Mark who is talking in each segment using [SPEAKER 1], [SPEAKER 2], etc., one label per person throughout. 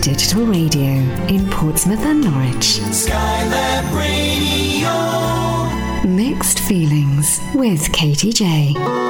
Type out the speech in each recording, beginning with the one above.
[SPEAKER 1] digital radio in Portsmouth and Norwich.
[SPEAKER 2] Skylab Radio.
[SPEAKER 1] Mixed feelings with Katy J.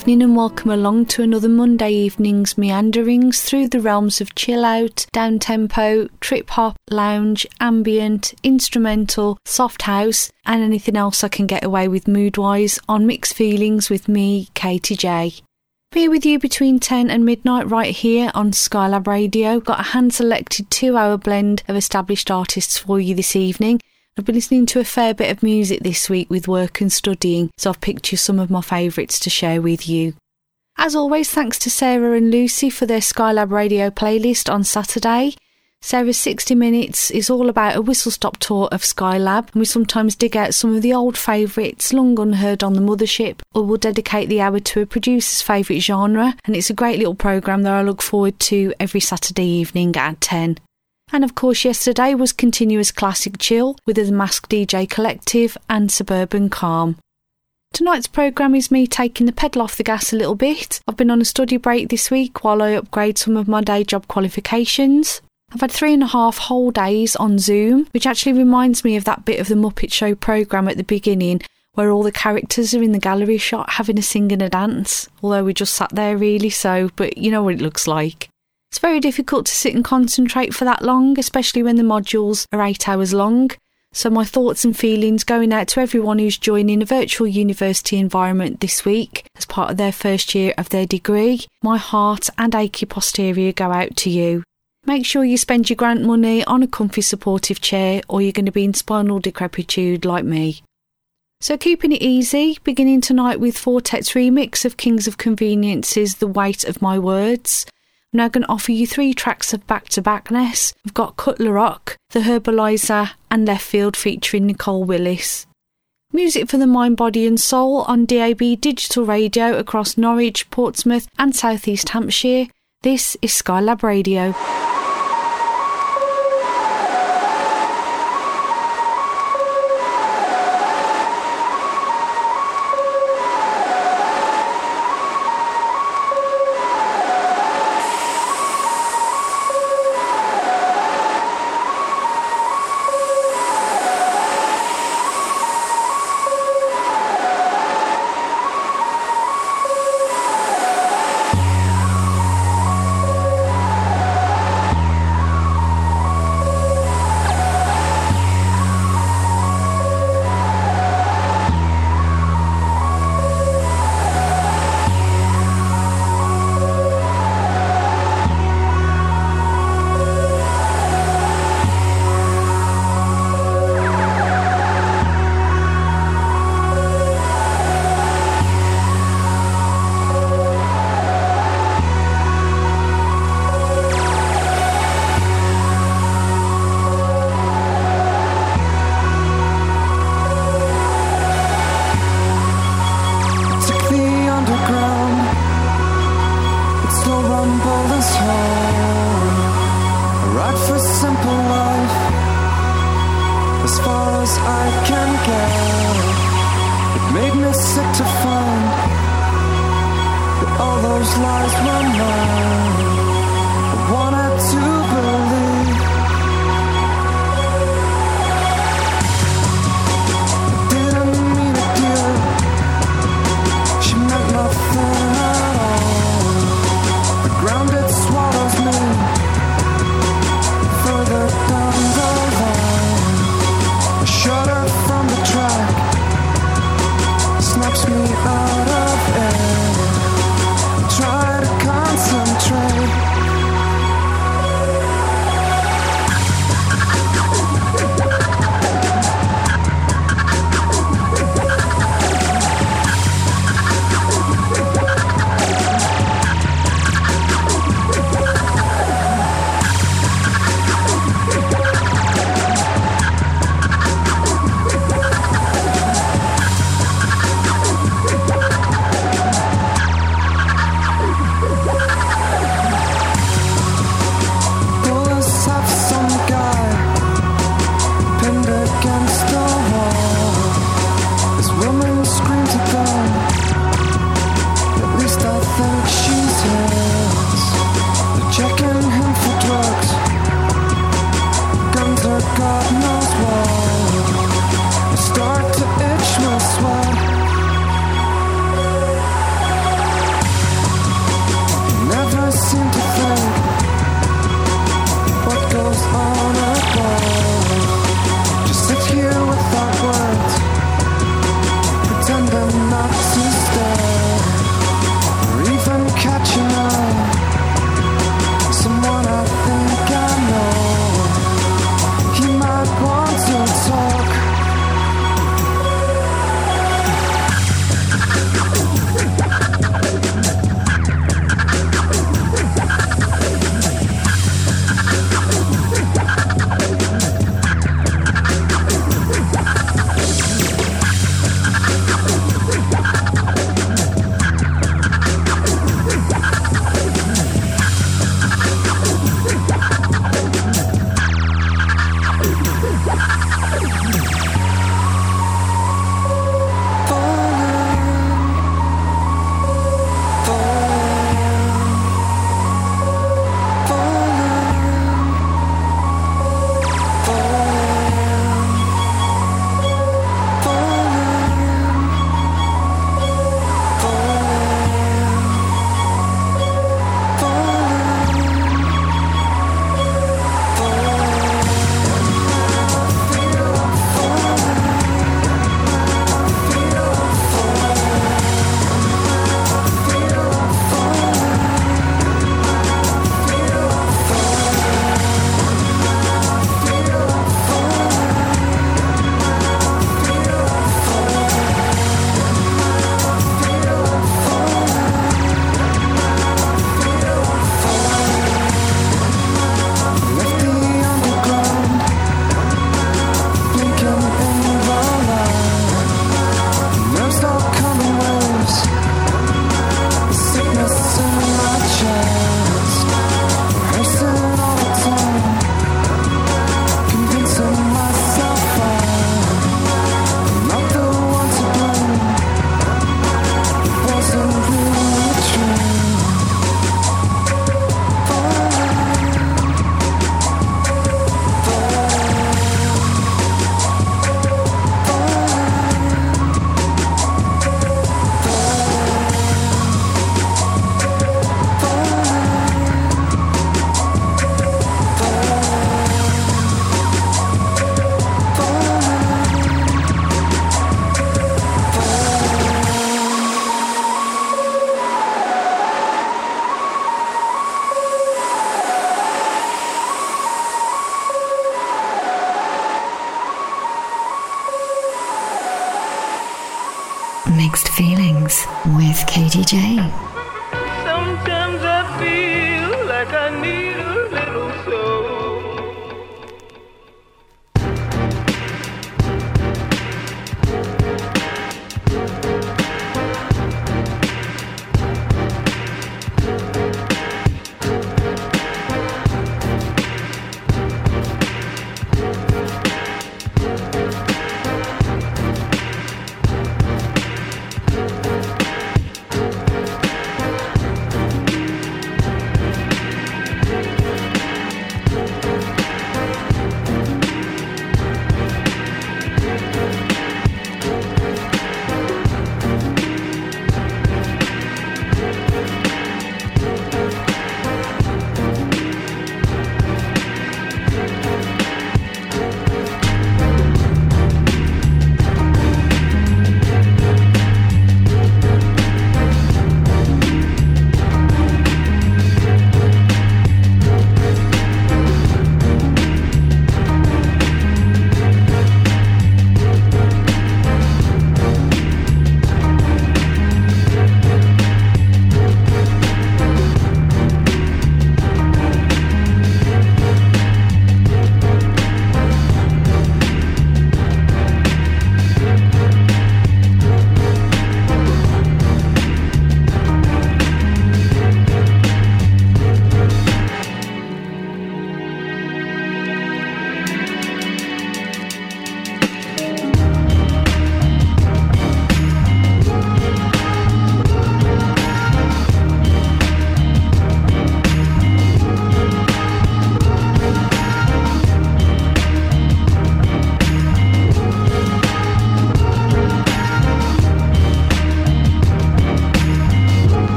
[SPEAKER 3] evening and welcome along to another Monday evening's meanderings through the realms of chill out, down tempo, trip hop, lounge, ambient, instrumental, soft house, and anything else I can get away with mood wise on Mixed Feelings with me, Katy Jay. Be with you between 10 and midnight right here on Skylab Radio. Got a hand selected two hour blend of established artists for you this evening. I've been listening to a fair bit of music this week with work and studying, so I've picked you some of my favourites to share with you. As always, thanks to Sarah and Lucy for their Skylab Radio playlist on Saturday. Sarah's 60 Minutes is all about a whistle stop tour of Skylab, and we sometimes dig out some of the old favourites long unheard on the mothership, or we'll dedicate the hour to a producer's favourite genre, and it's a great little programme that I look forward to every Saturday evening at 10. And of course, yesterday was Continuous Classic Chill with the Mask DJ Collective and Suburban Calm. Tonight's programme is me taking the pedal off the gas a little bit. I've been on a study break this week while I upgrade some of my day job qualifications. I've had three and a half whole days on Zoom, which actually reminds me of that bit of the Muppet Show programme at the beginning where all the characters are in the gallery shot having a sing and a dance. Although we just sat there really, so, but you know what it looks like. It's very difficult to sit and concentrate for that long, especially when the modules are eight hours long. So, my thoughts and feelings going out to everyone who's joining a virtual university environment this week as part of their first year of their degree. My heart and achy posterior go out to you. Make sure you spend your grant money on a comfy supportive chair or you're going to be in spinal decrepitude like me. So keeping it easy, beginning tonight with Four-Tet's remix of Kings of Convenience's The Weight of My Words. I'm now going to offer you three tracks of back-to-backness. We've got Cut La Roc, The Herbaliser and Leftfield featuring Nicole Willis. Music for the mind, body and soul on DAB digital radio across Norwich, Portsmouth and South East Hampshire. This is Skylab Radio.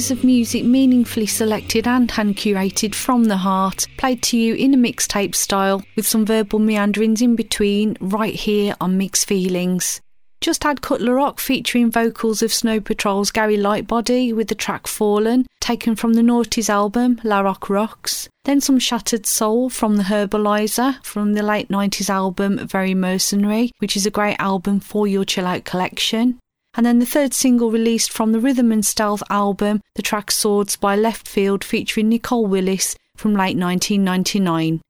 [SPEAKER 3] Hours of music meaningfully selected and hand curated from the heart, played to you in a mixtape style with some verbal meanderings in between, right here on Mixed Feelings. Just had Cut La Roc featuring vocals of Snow Patrol's Gary Lightbody with the track Fallen, taken from the Noughties album La Roc Rocks. Then some Shattered Soul from the Herbaliser from the late 90s album Very Mercenary, which is a great album for your chill out collection. And then the third single released from the Rhythm and Stealth album, the track Swords by Leftfield featuring Nicole Willis from late 1999.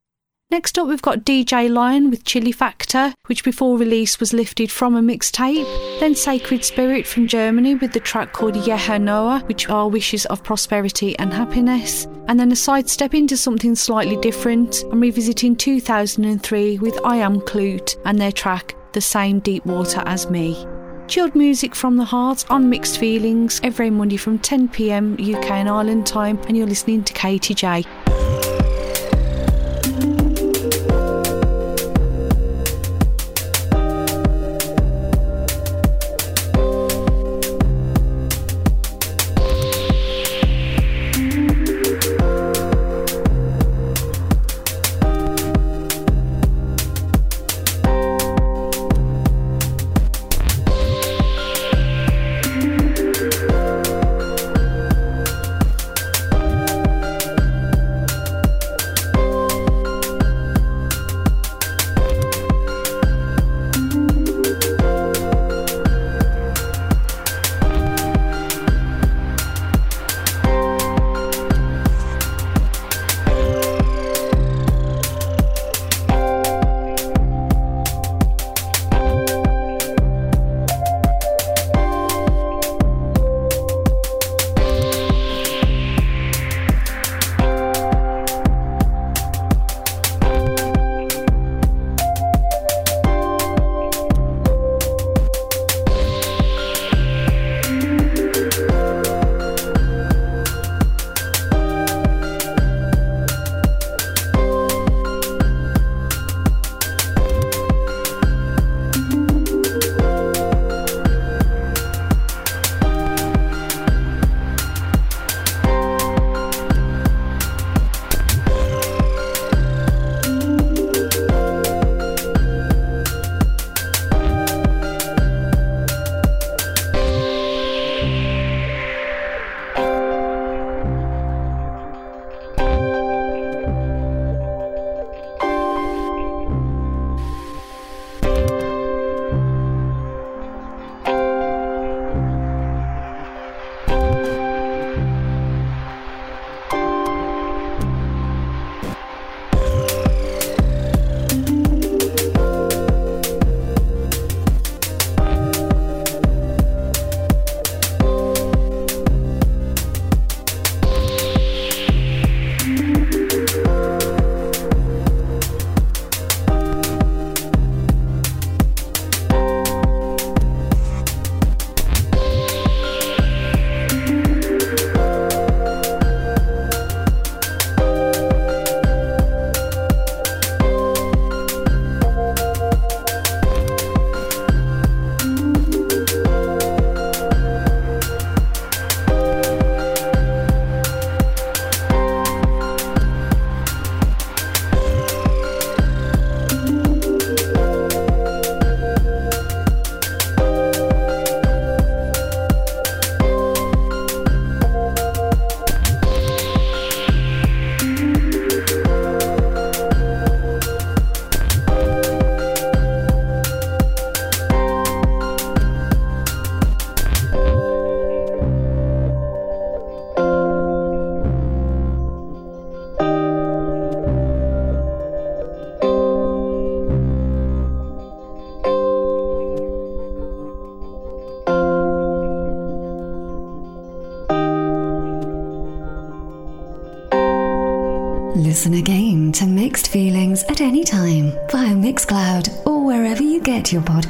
[SPEAKER 3] Next up, we've got DJ Lion with Chili Factor, which before release was lifted from a mixtape. Then Sacred Spirit from Germany with the track called Yeha Noha, which are wishes of prosperity and happiness. And then a sidestep into something slightly different. I'm revisiting 2003 with I Am Kloot and their track The Same Deep Water as Me. Chilled music from the heart on Mixed Feelings every Monday from 10pm UK and Ireland time, and you're listening to Katy J.
[SPEAKER 4] wherever you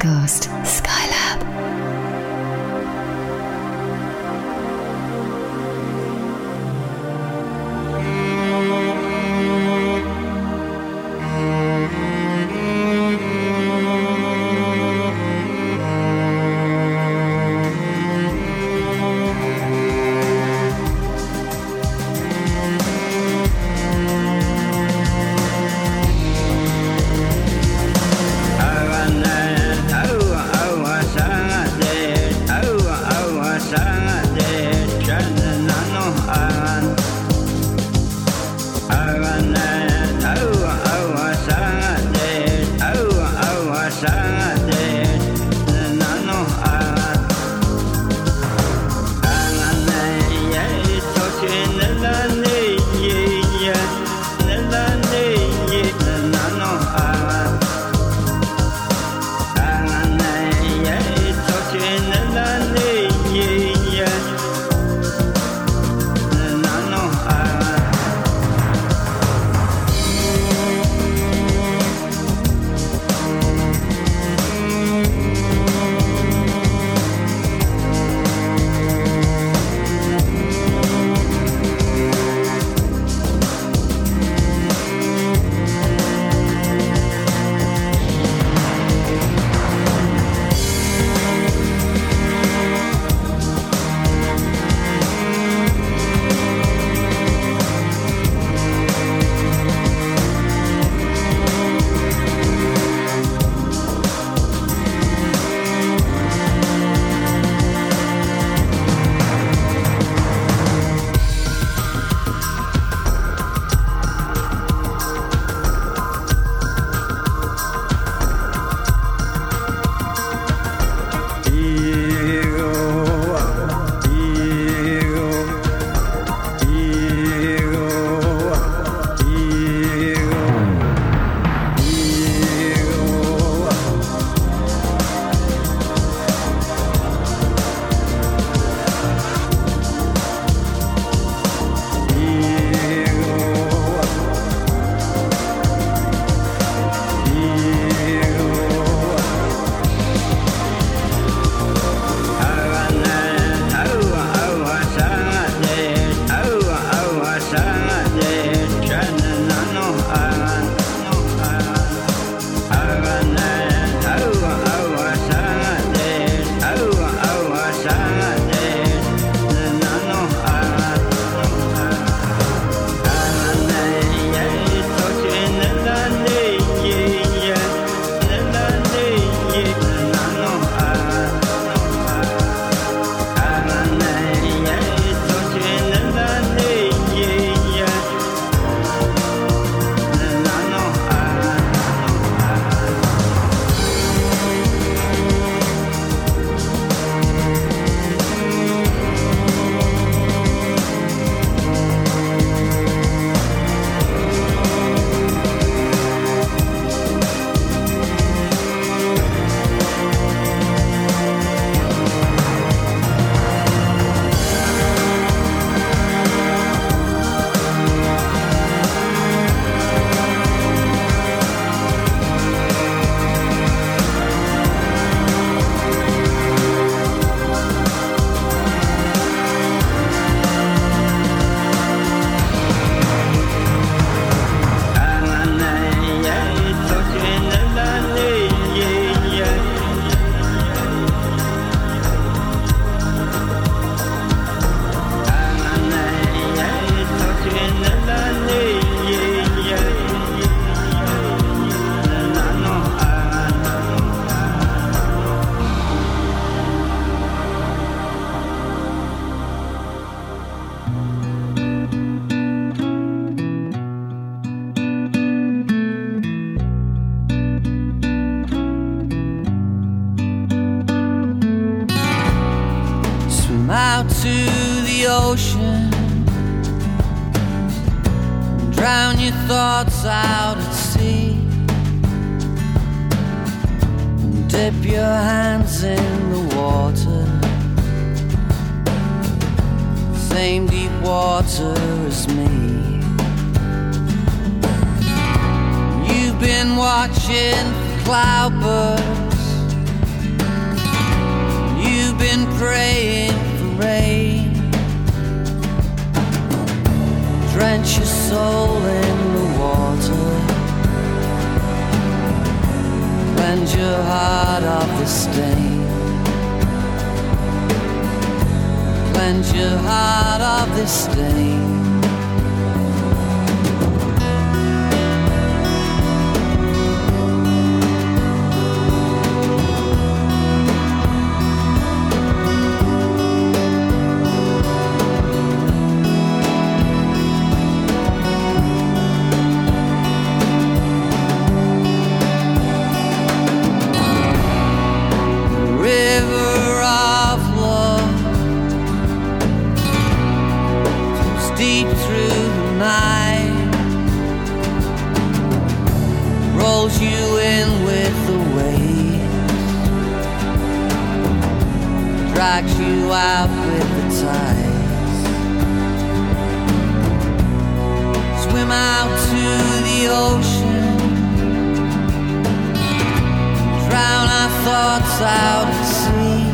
[SPEAKER 5] out at sea.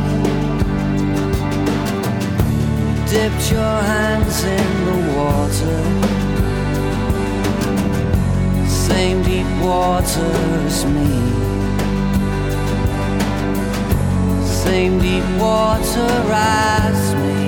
[SPEAKER 5] Dipped your hands in the water, same deep water as me. same deep water as me.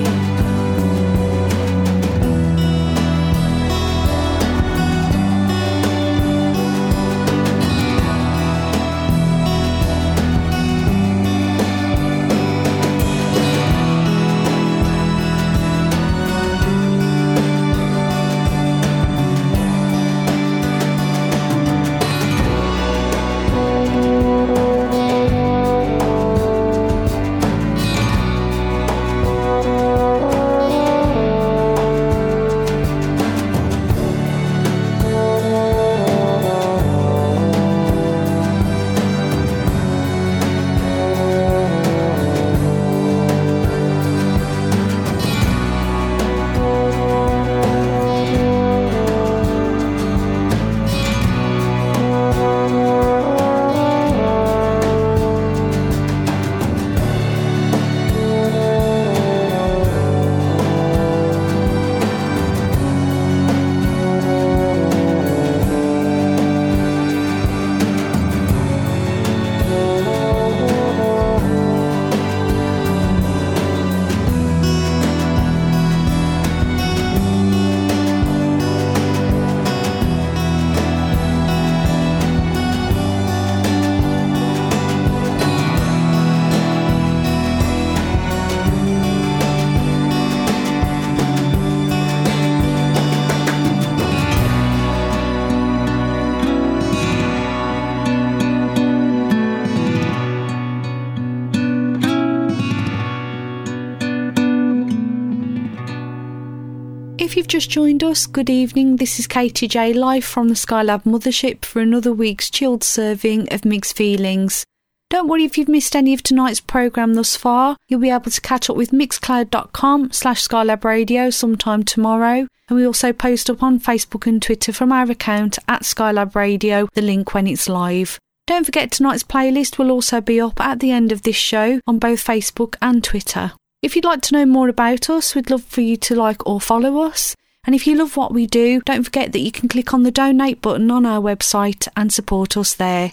[SPEAKER 3] Just joined us, good evening. This is Katy Jay live from the Skylab Mothership for another week's chilled serving of mixed feelings. Don't worry if you've missed any of tonight's programme thus far. You'll be able to catch up with mixcloud.com slash Skylab Radio sometime tomorrow. And we also post up on Facebook and Twitter from our account at Skylab Radio, the link when it's live. Don't forget tonight's playlist will also be up at the end of this show on both Facebook and Twitter. If you'd like to know more about us, we'd love for you to like or follow us. And if you love what we do, don't forget that you can click on the donate button on our website and support us there.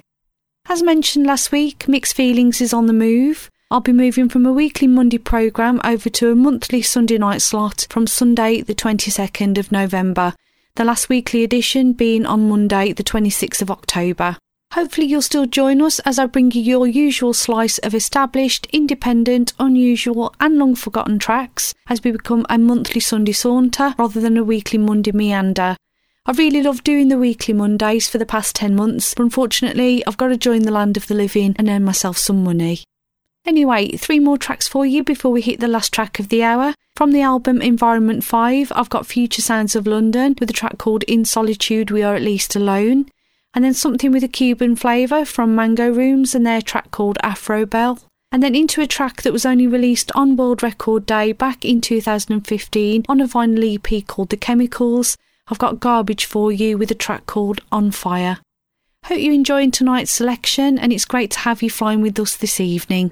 [SPEAKER 3] As mentioned last week, Mixed Feelings is on the move. I'll be moving from a weekly Monday programme over to a monthly Sunday night slot from Sunday, the 22nd of November, the last weekly edition being on Monday, the 26th of October. Hopefully, you'll still join us as I bring you your usual slice of established, independent, unusual, and long forgotten tracks as we become a monthly Sunday saunter rather than a weekly Monday meander. I've really loved doing the weekly Mondays for the past 10 months, but unfortunately, I've got to join the land of the living and earn myself some money. Anyway, three more tracks for you before we hit the last track of the hour. From the album Environment 5, I've got Future Sounds of London with a track called In Solitude We Are At Least Alone and then something with a Cuban flavour from Mango Rooms and their track called Afro Bell. And then into a track that was only released on World Record Day back in 2015 on a vinyl EP called The Chemicals. I've got Garbage for you with a track called On Fire. Hope you're enjoying tonight's selection and it's great to have you flying with us this evening.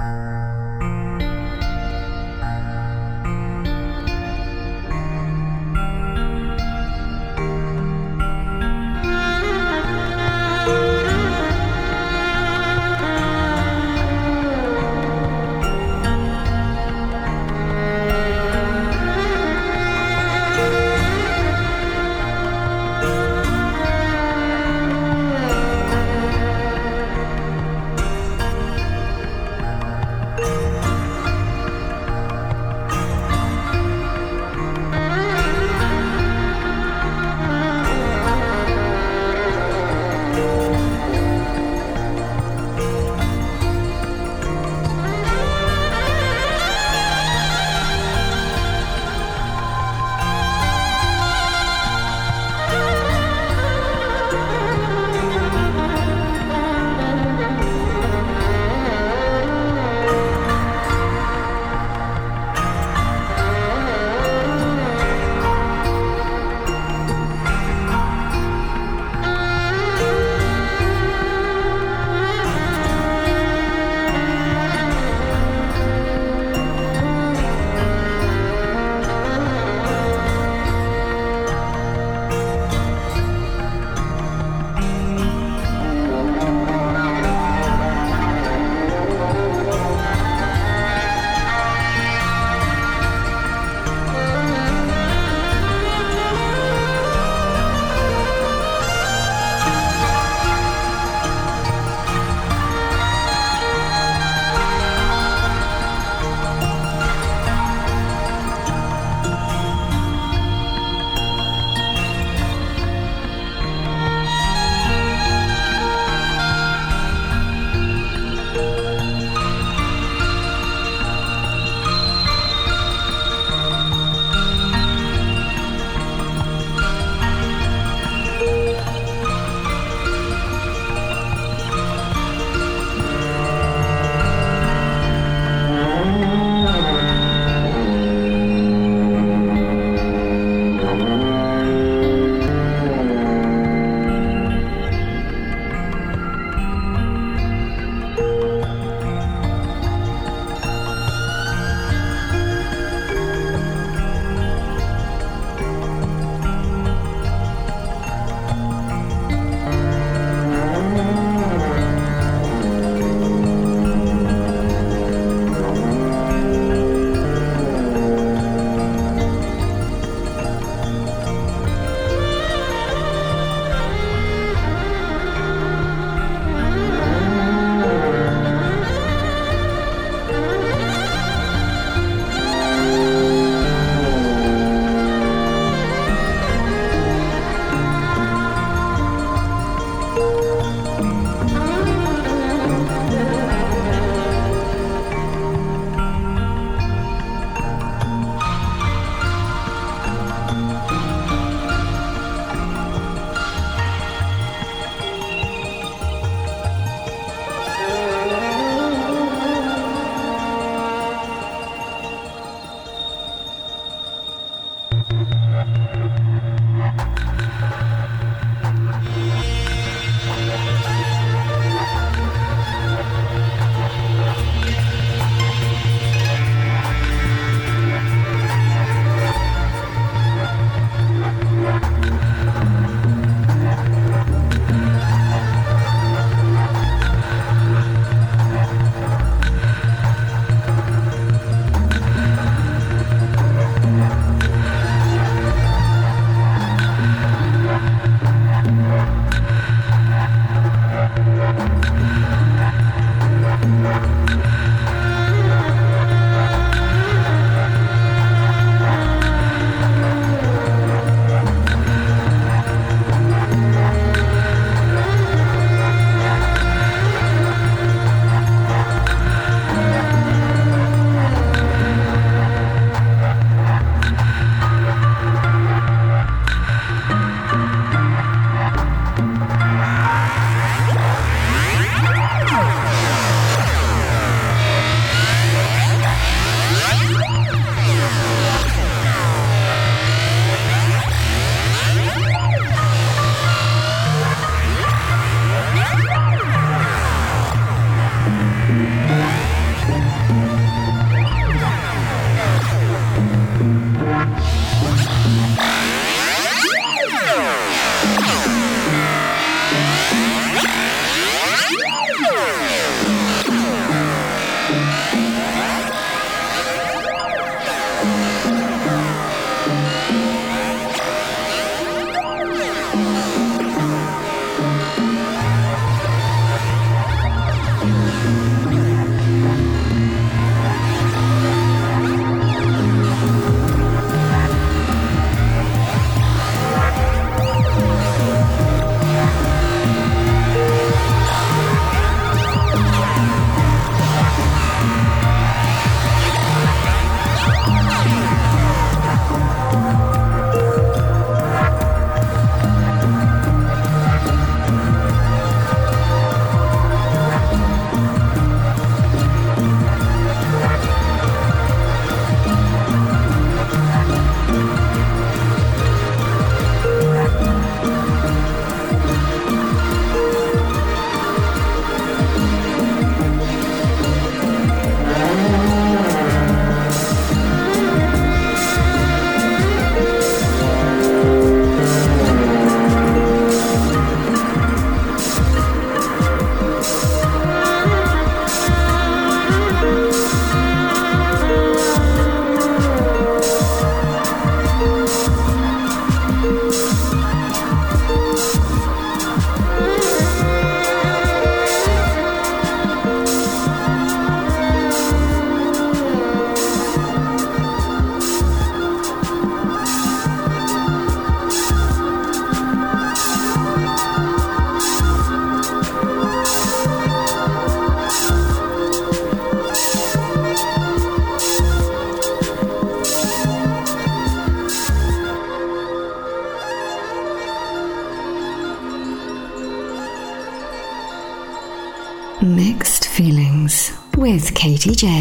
[SPEAKER 6] DJ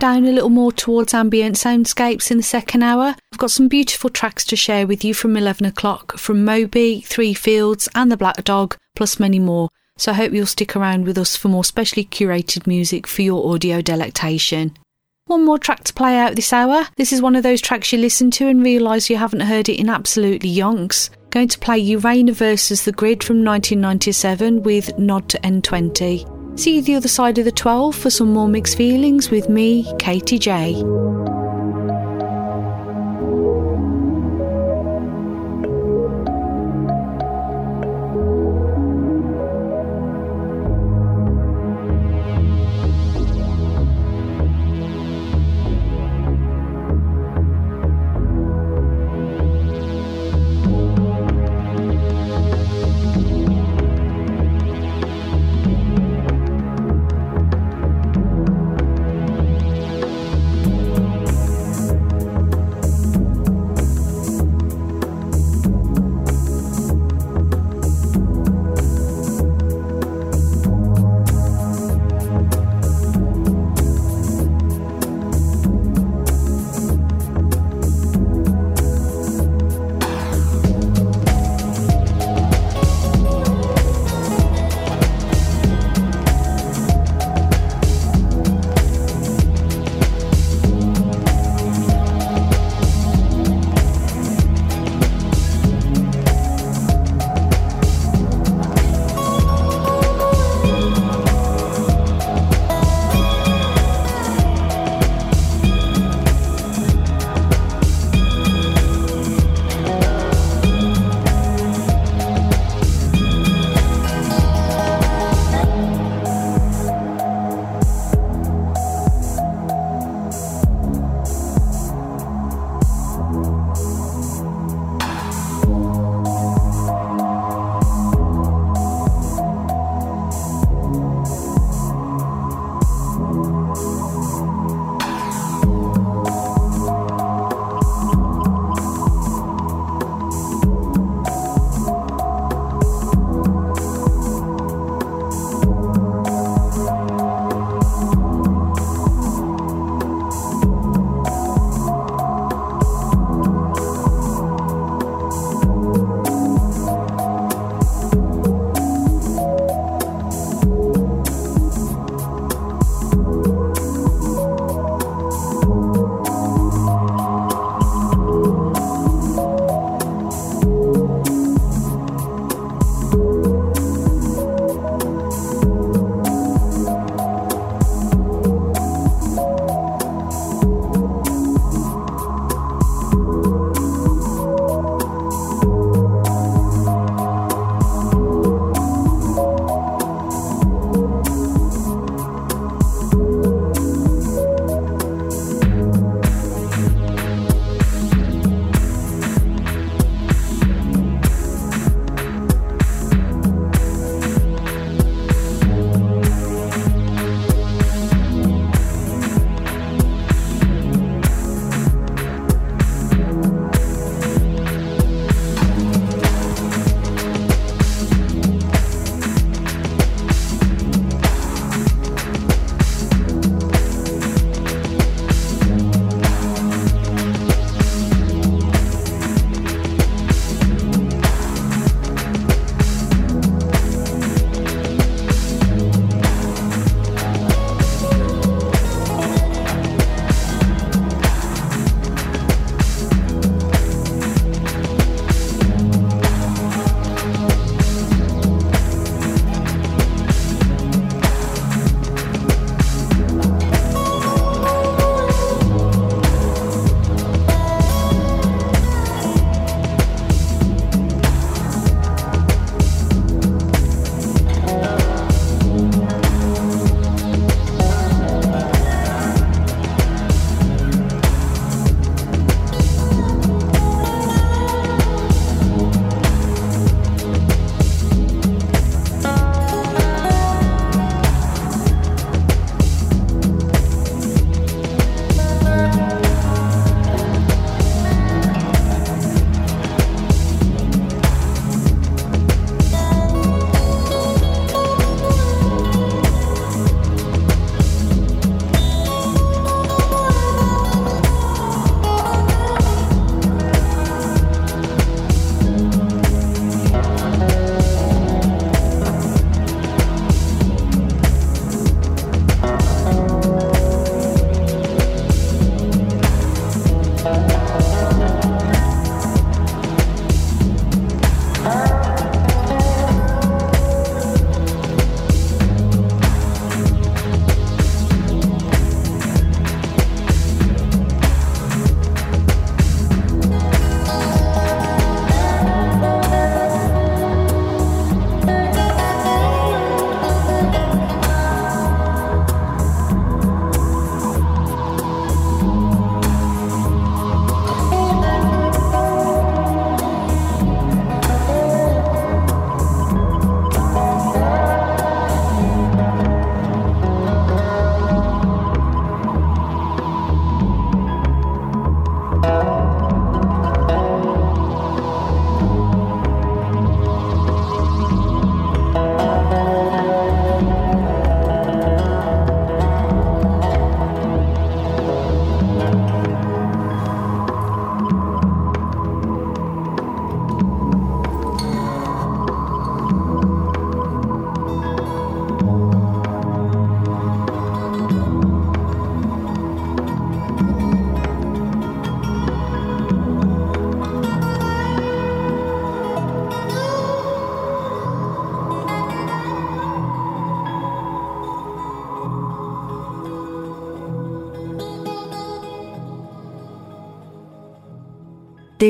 [SPEAKER 3] down a little more towards ambient soundscapes in the second hour. I've got some beautiful tracks to share with you from 11 o'clock from Moby, Three Fields, and The Black Dog, plus many more. So I hope you'll stick around with us for more specially curated music for your audio delectation. One more track to play out this hour. This is one of those tracks you listen to and realise you haven't heard it in absolutely yonks. Going to play Rainer versus The Grid from 1997 with Nod to N20. See you the other side of the 12 for some more mixed feelings with me, Katy Jay.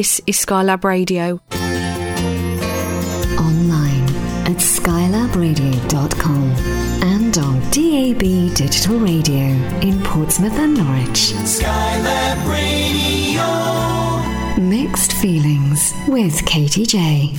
[SPEAKER 3] This is Skylab Radio.
[SPEAKER 4] Online at skylabradio.com and on DAB Digital Radio in Portsmouth and Norwich.
[SPEAKER 2] Skylab Radio.
[SPEAKER 4] Mixed Feelings with
[SPEAKER 3] Katy Jay.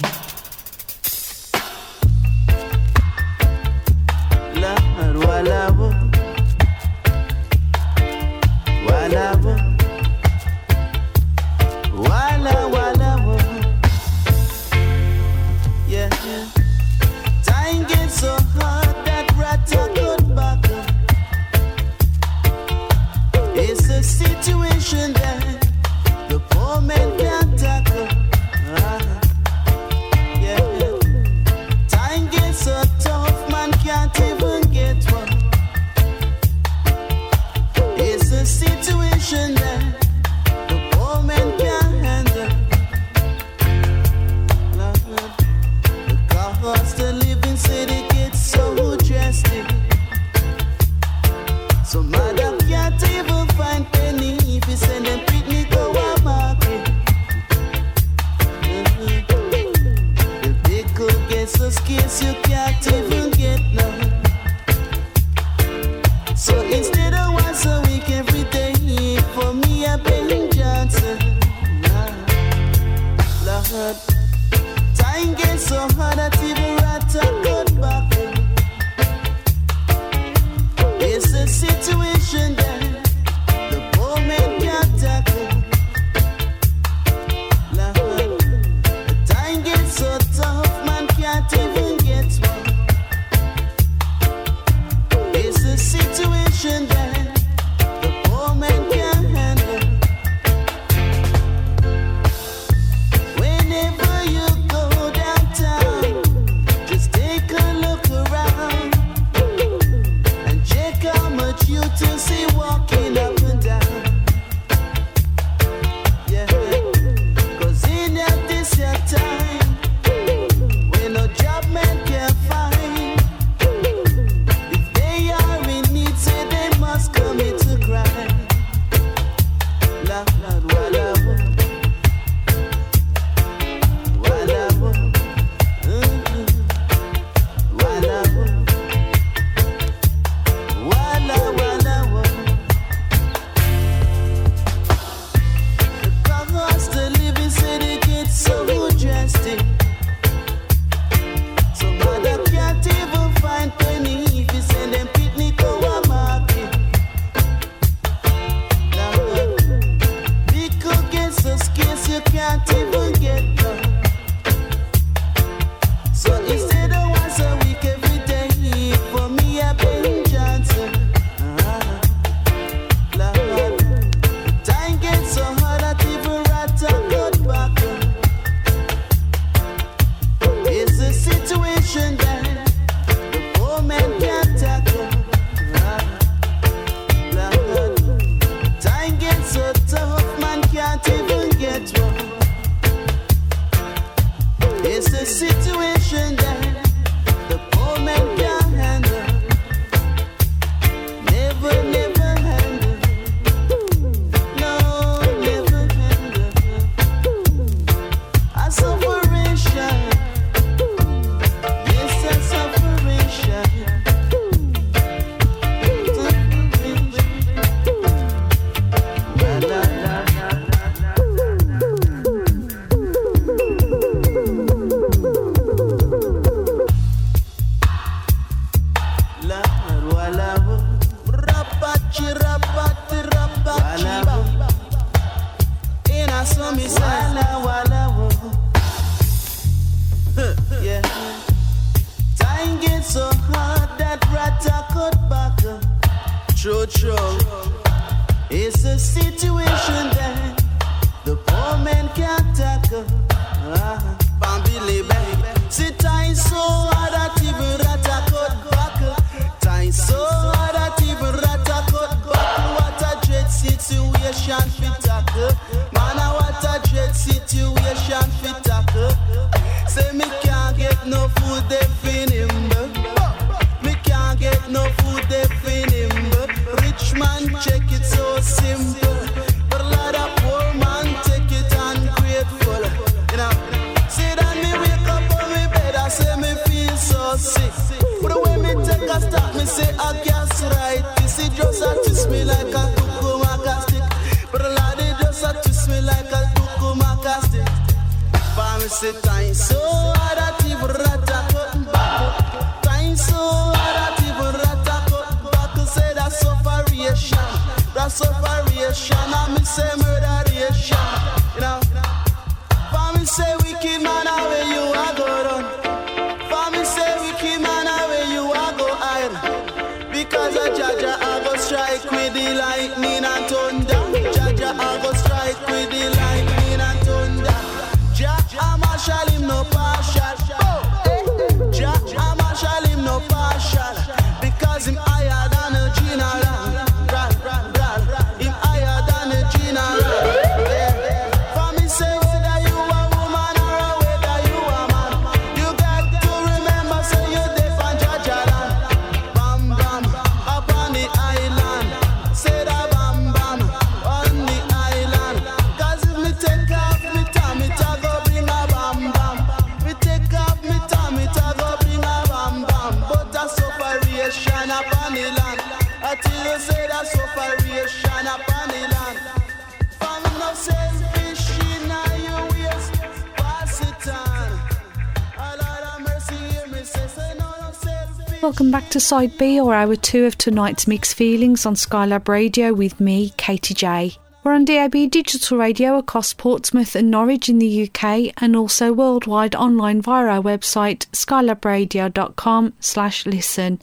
[SPEAKER 3] Side B or hour two of tonight's Mixed Feelings on Skylab Radio with me, Katy Jay. We're on DAB digital radio across Portsmouth and Norwich in the UK and also worldwide online via our website skylabradio.com slash listen.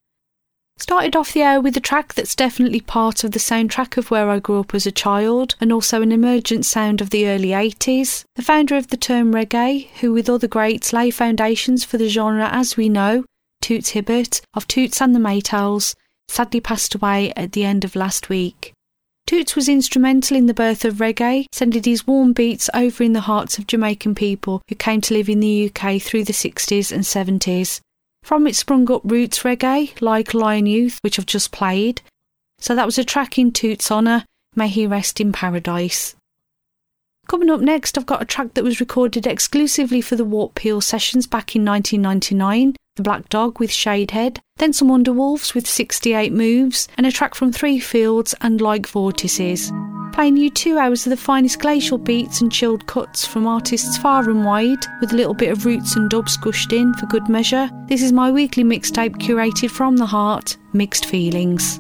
[SPEAKER 3] Started off the hour with a track that's definitely part of the soundtrack of where I grew up as a child and also an emergent sound of the early 80s. The founder of the term reggae, who with other greats lay foundations for the genre as we know, Toots Hibbert of Toots and the Maytals, sadly passed away at the end of last week. Toots was instrumental in the birth of reggae, sending his warm beats over in the hearts of Jamaican people who came to live in the UK through the 60s and 70s. From it sprung up roots reggae, like Lion Youth, which I've just played. So that was a track in Toots' honour. May he rest in paradise. Coming up next, I've got a track that was recorded exclusively for the Warp Peel sessions back in 1999, The Black Dog with Shadehead, then some Underwolves with 68 Moves, and a track from Three Fields and Like Vortices. Playing you two hours of the finest glacial beats and chilled cuts from artists far and wide, with a little bit of roots and dub squished in for good measure. This is my weekly mixtape curated from the heart, Mixed Feelings.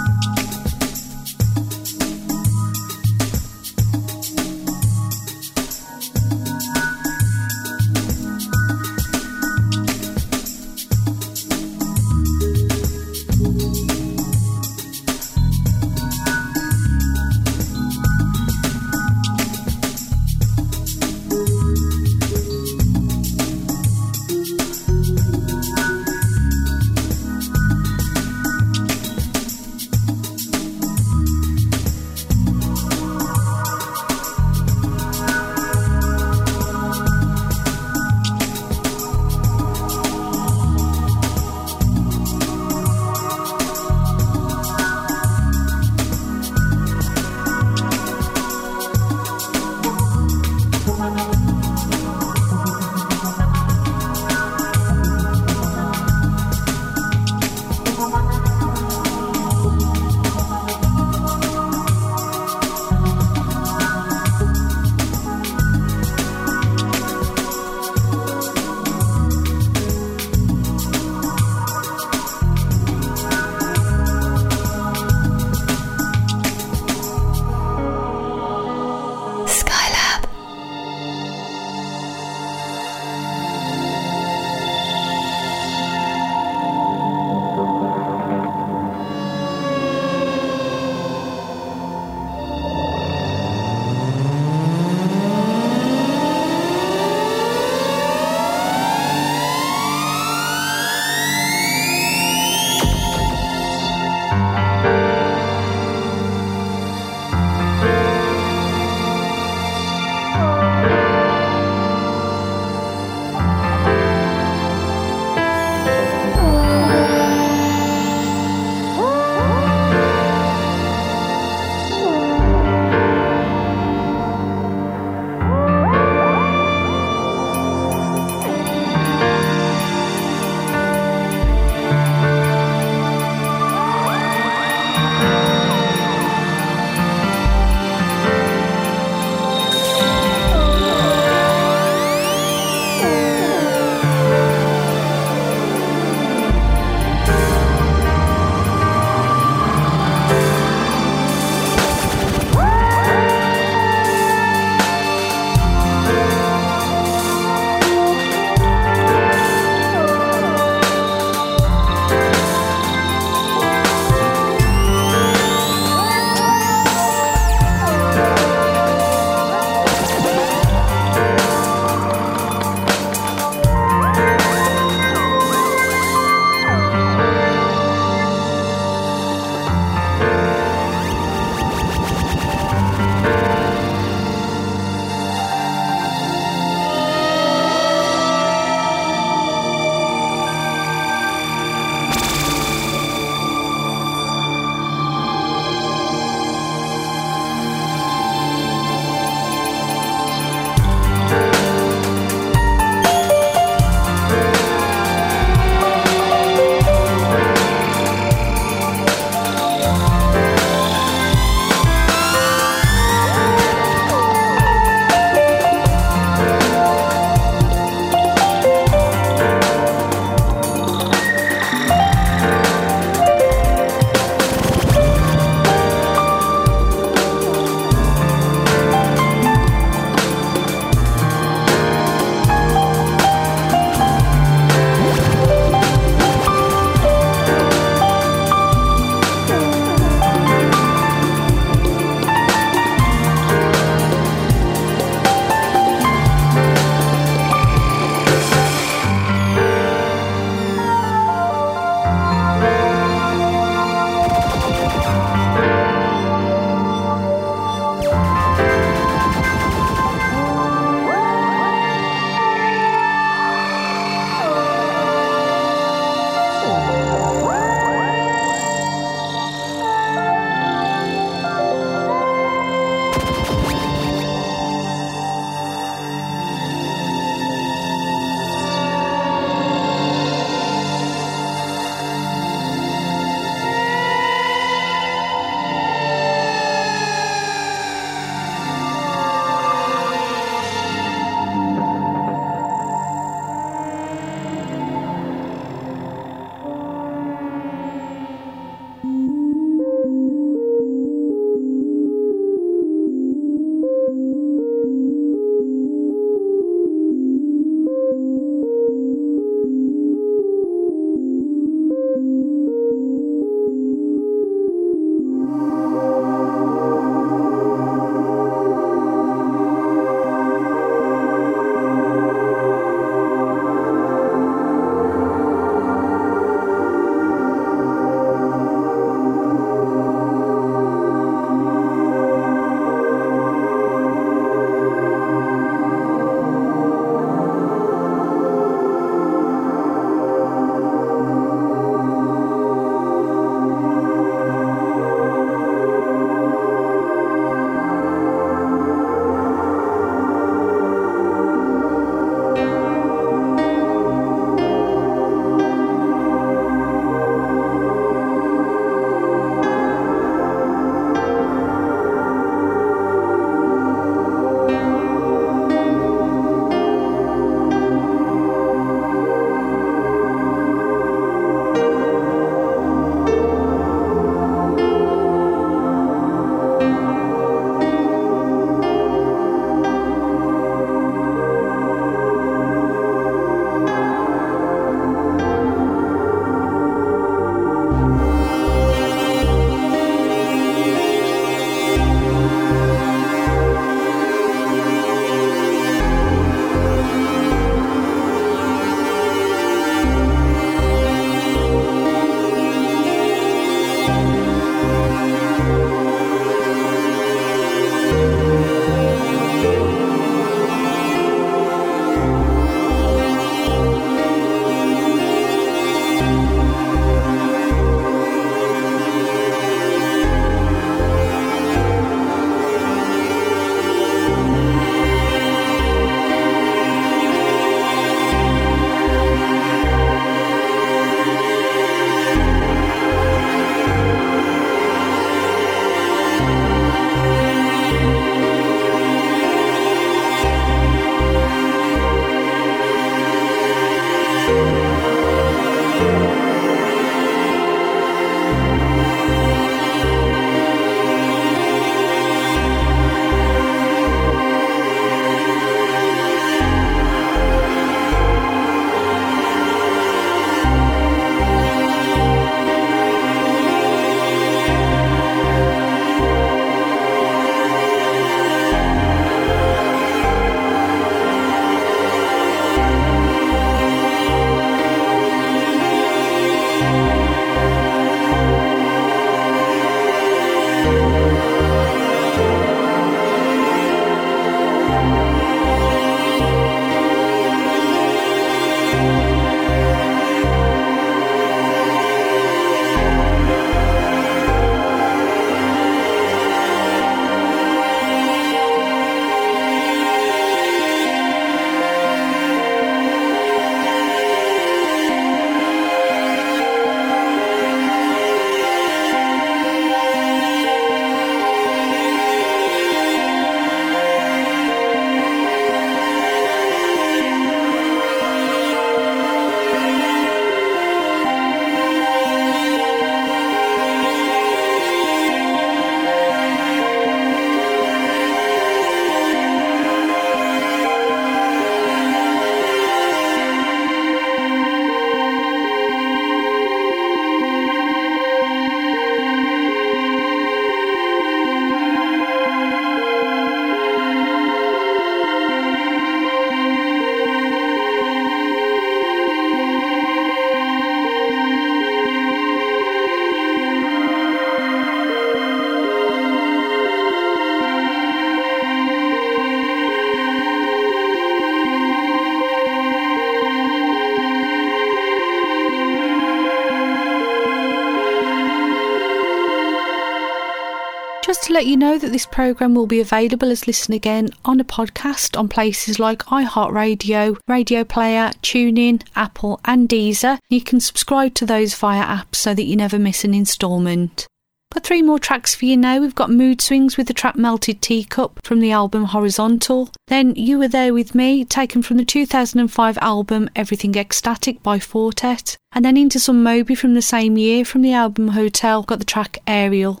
[SPEAKER 3] Let you know that this programme will be available as Listen Again on a podcast on places like iHeartRadio, Radio Player, TuneIn, Apple, and Deezer. You can subscribe to those via apps so that you never miss an instalment. Got three more tracks for you now. We've got Mood Swings with the track Melted Teacup from the album Horizontal. Then You Were There With Me, taken from the 2005 album Everything Ecstatic by Four Tet. And then into some Moby from the same year from the album Hotel, got the track Aerial.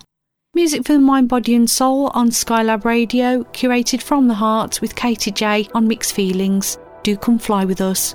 [SPEAKER 3] Music for the mind, body, and soul on Skylab Radio, curated from the heart with Katy Jay on Mixed Feelings. Do come fly with us.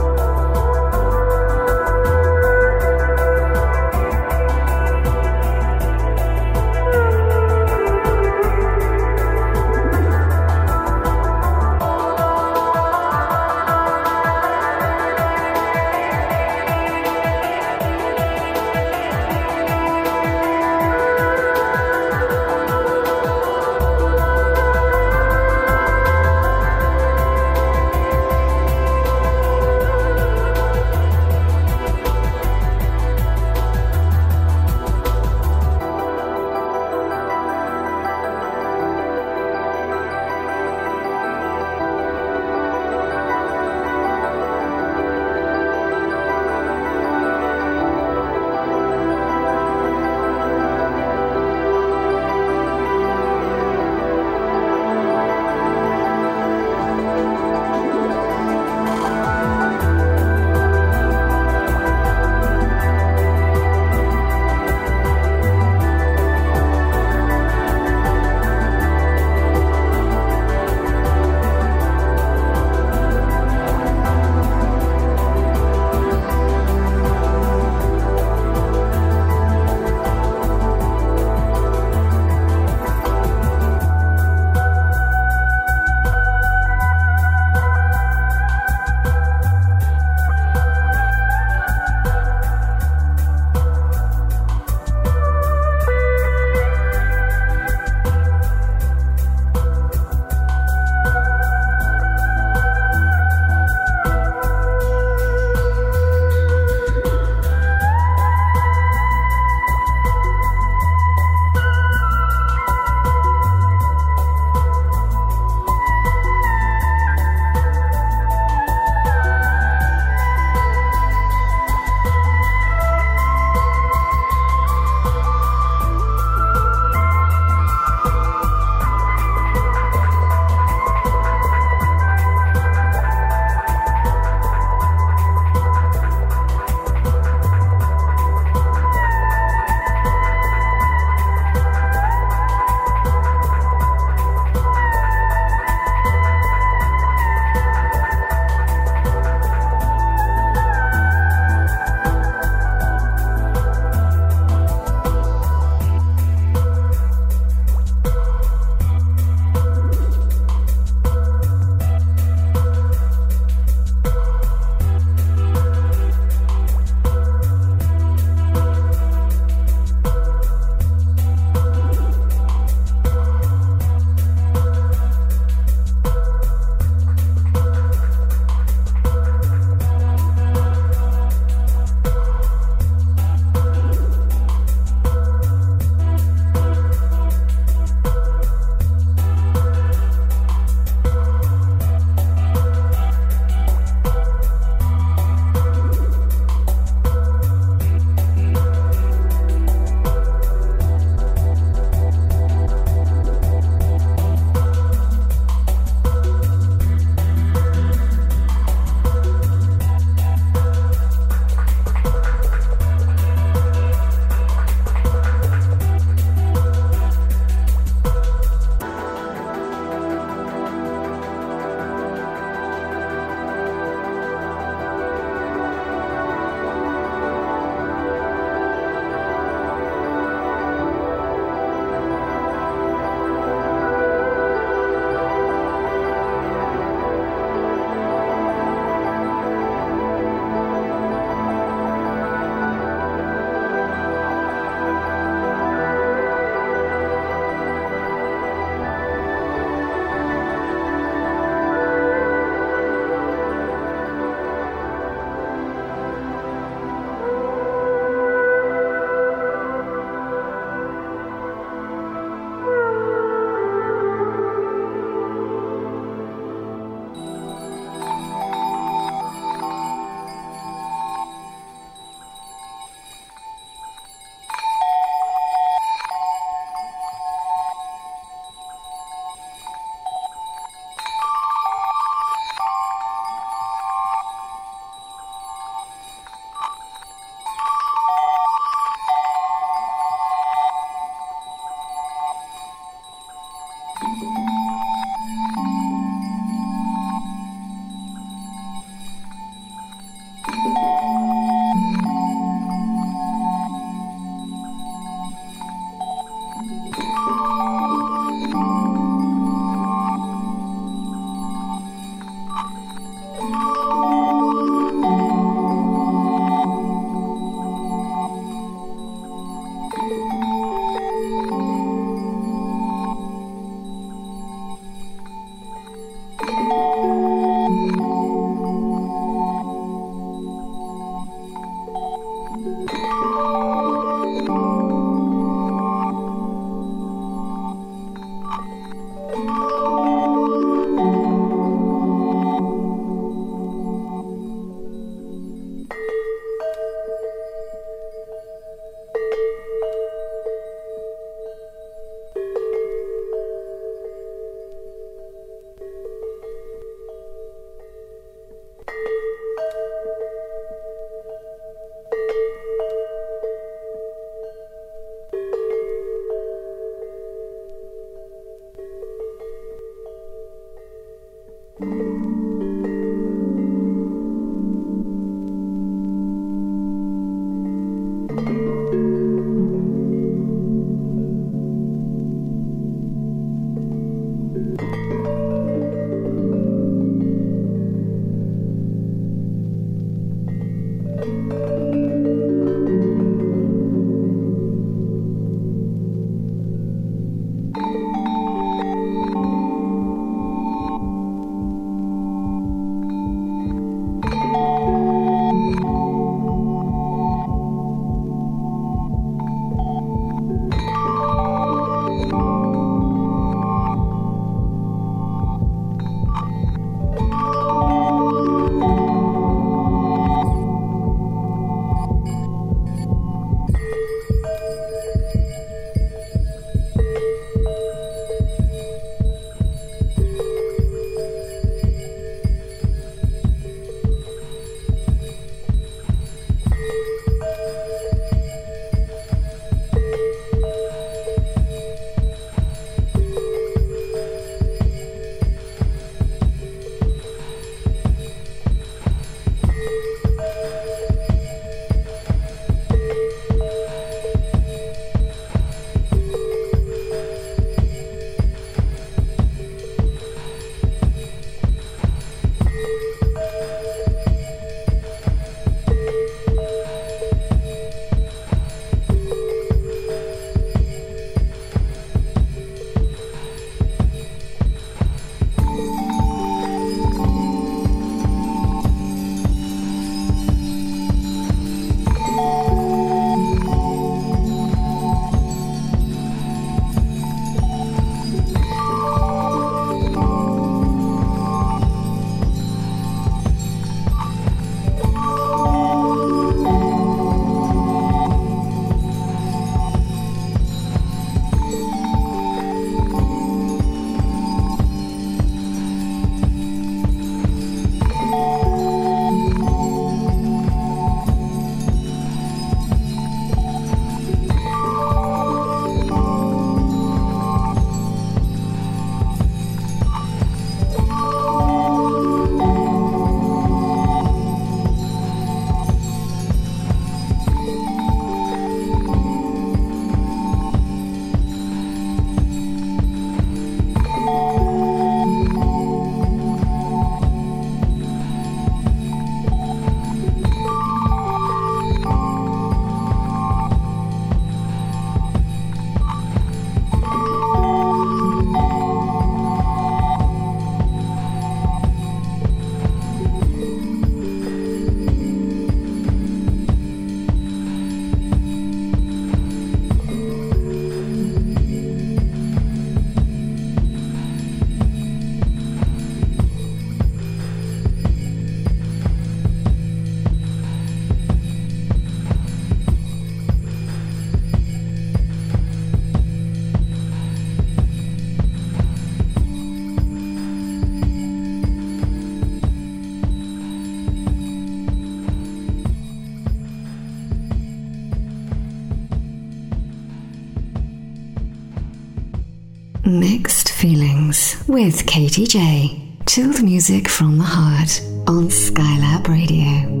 [SPEAKER 2] With Katy Jay Chilled music from the heart on Skylab Radio.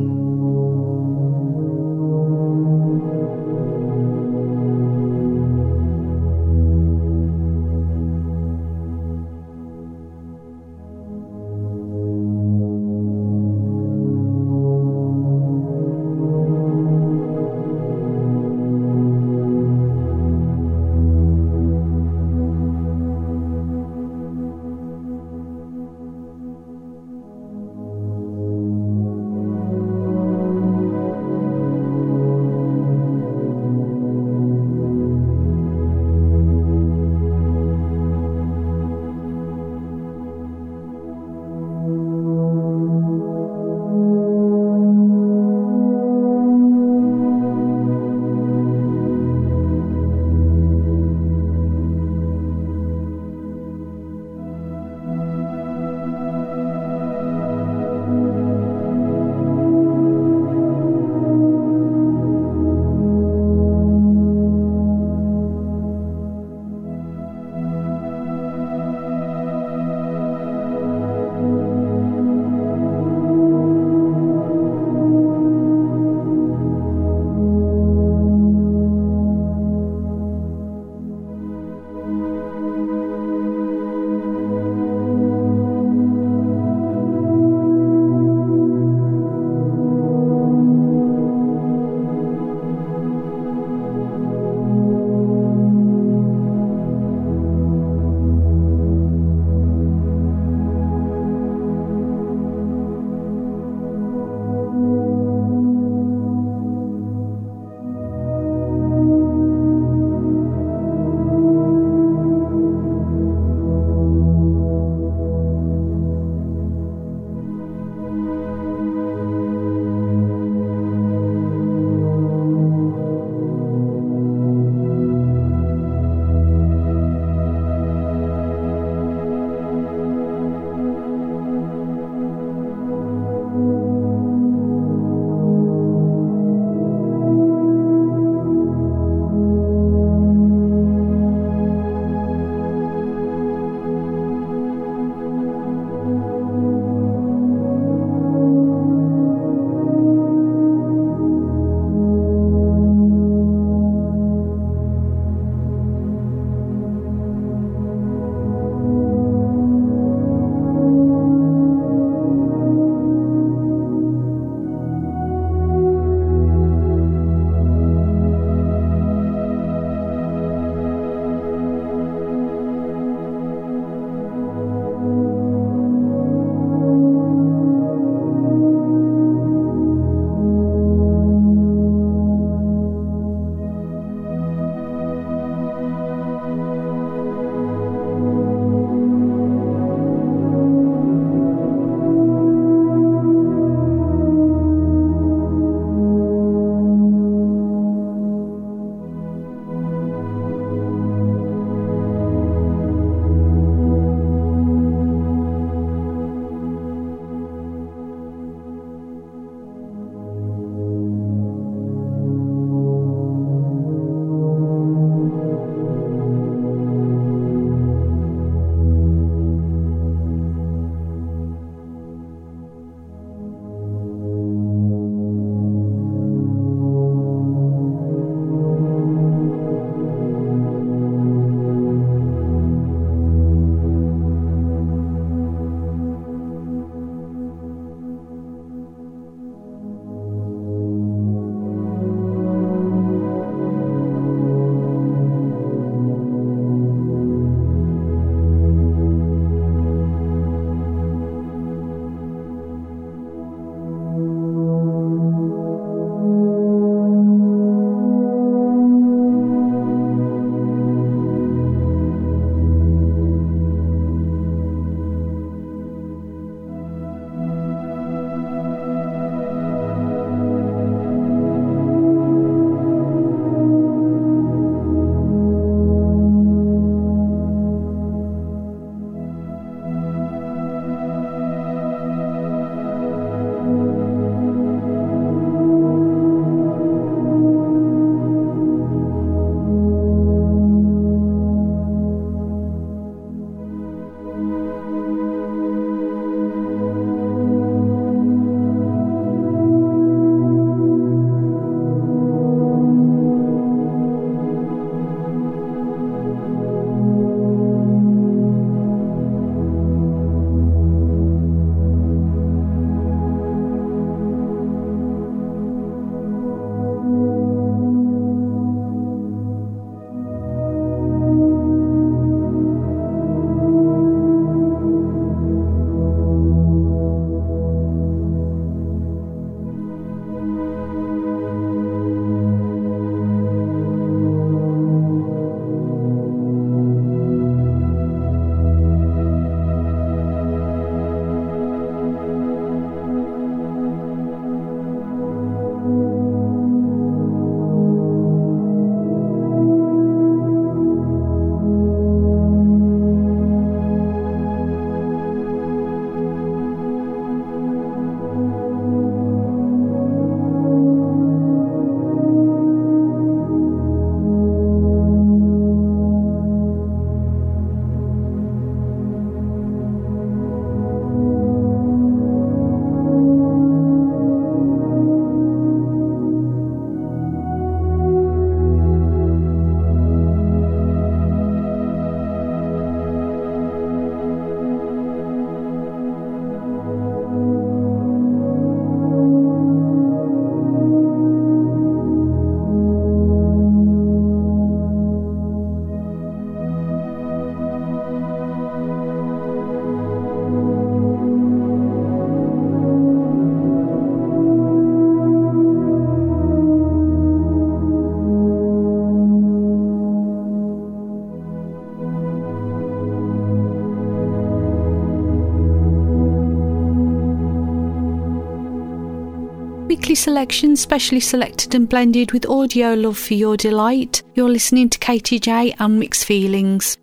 [SPEAKER 3] Weekly selection, specially selected and blended with audio love for your delight. You're listening to Katy Jay and Mixed Feelings.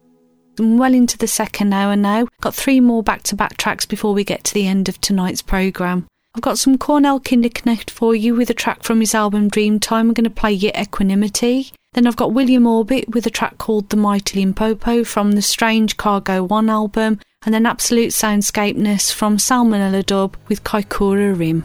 [SPEAKER 3] I'm well into the second hour now. Got three more back to back tracks before we get to the end of tonight's programme. I've got some Cornell Kinderknecht for you with a track from his album Dreamtime. I'm going to play you Equanimity. Then I've got William Orbit with a track called The Mighty Limpopo from the Strange Cargo 1 album, and then Absolute Soundscapeness from Salmonella Dub with Kaikoura Rim.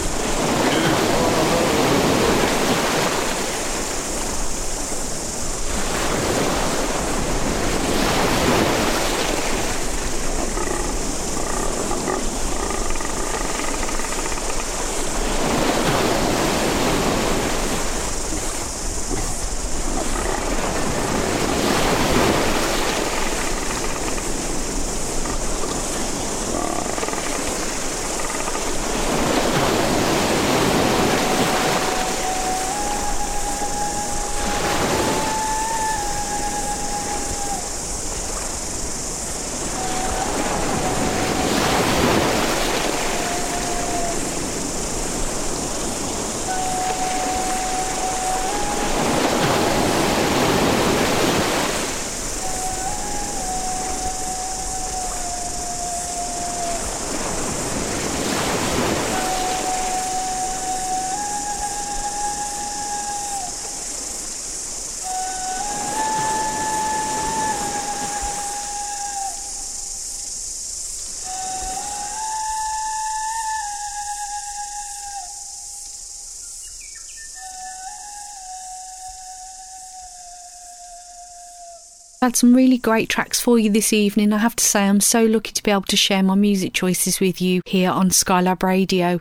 [SPEAKER 3] had some really great tracks for you this evening. I have to say, I'm so lucky to be able to share my music choices with you here on Skylab Radio.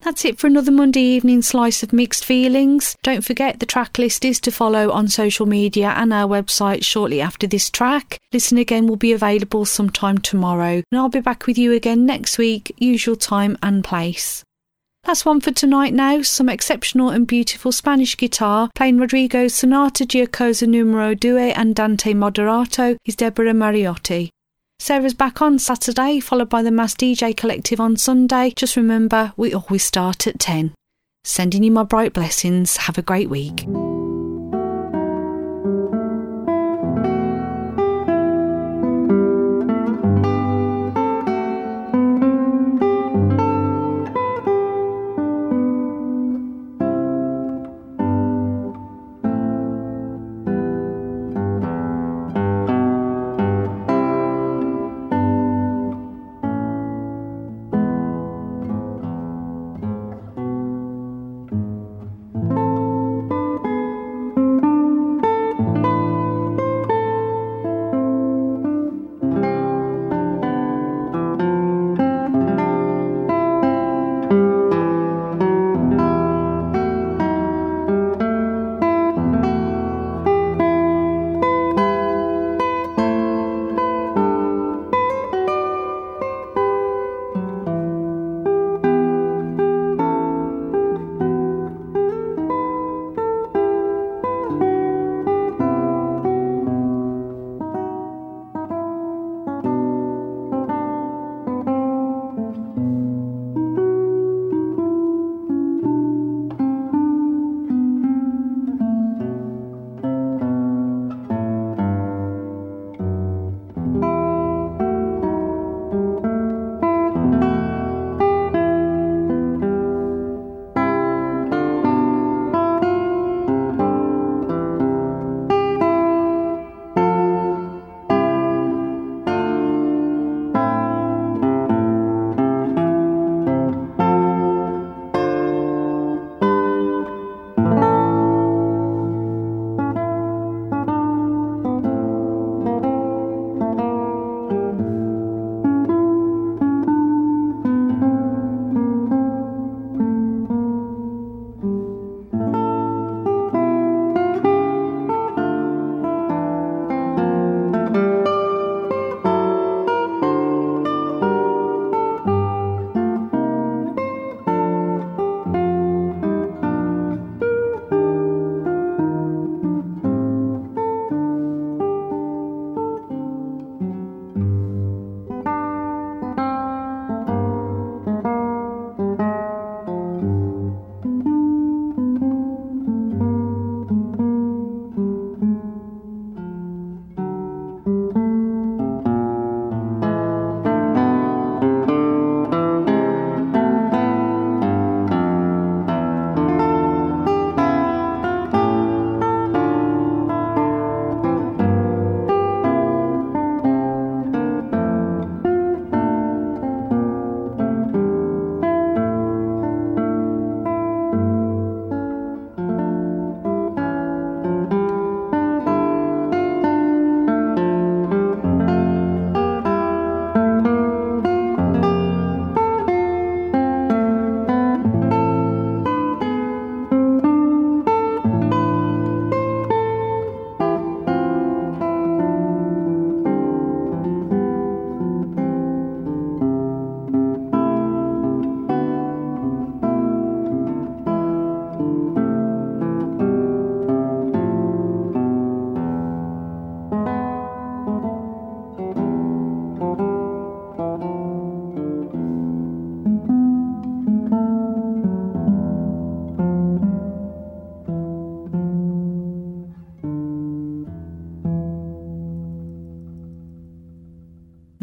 [SPEAKER 3] That's it for another Monday evening slice of mixed feelings. Don't forget the track list is to follow on social media and our website shortly after this track. Listen again will be available sometime tomorrow, and I'll be back with you again next week, usual time and place. That's one for tonight now. Some exceptional and beautiful Spanish guitar, playing Rodrigo's Sonata Giocosa Numero Due Andante Moderato is Deborah Mariotti. Sarah's back on Saturday, followed by the Mass DJ Collective on Sunday. Just remember, we always start at 10. Sending you my bright blessings. Have a great week.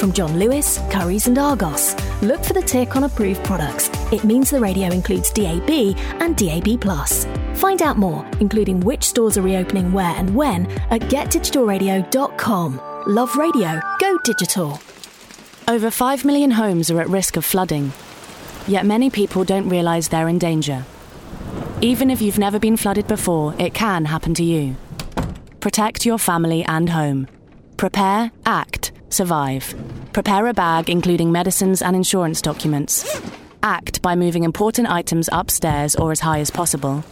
[SPEAKER 7] From John Lewis, Currys, and Argos. Look for the tick on approved products. It means the radio includes DAB and DAB. Find out more, including which stores are reopening where and when, at getdigitalradio.com. Love radio, go digital.
[SPEAKER 8] Over 5 million homes are at risk of flooding. Yet many people don't realise they're in danger. Even if you've never been flooded before, it can happen to you. Protect your family and home. Prepare, act, survive. Prepare a bag including medicines and insurance documents. Act by moving important items upstairs or as high as possible.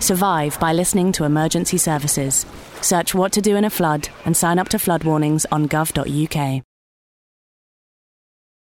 [SPEAKER 8] Survive by listening to emergency services. Search what to do in a flood and sign up to flood warnings on gov.uk.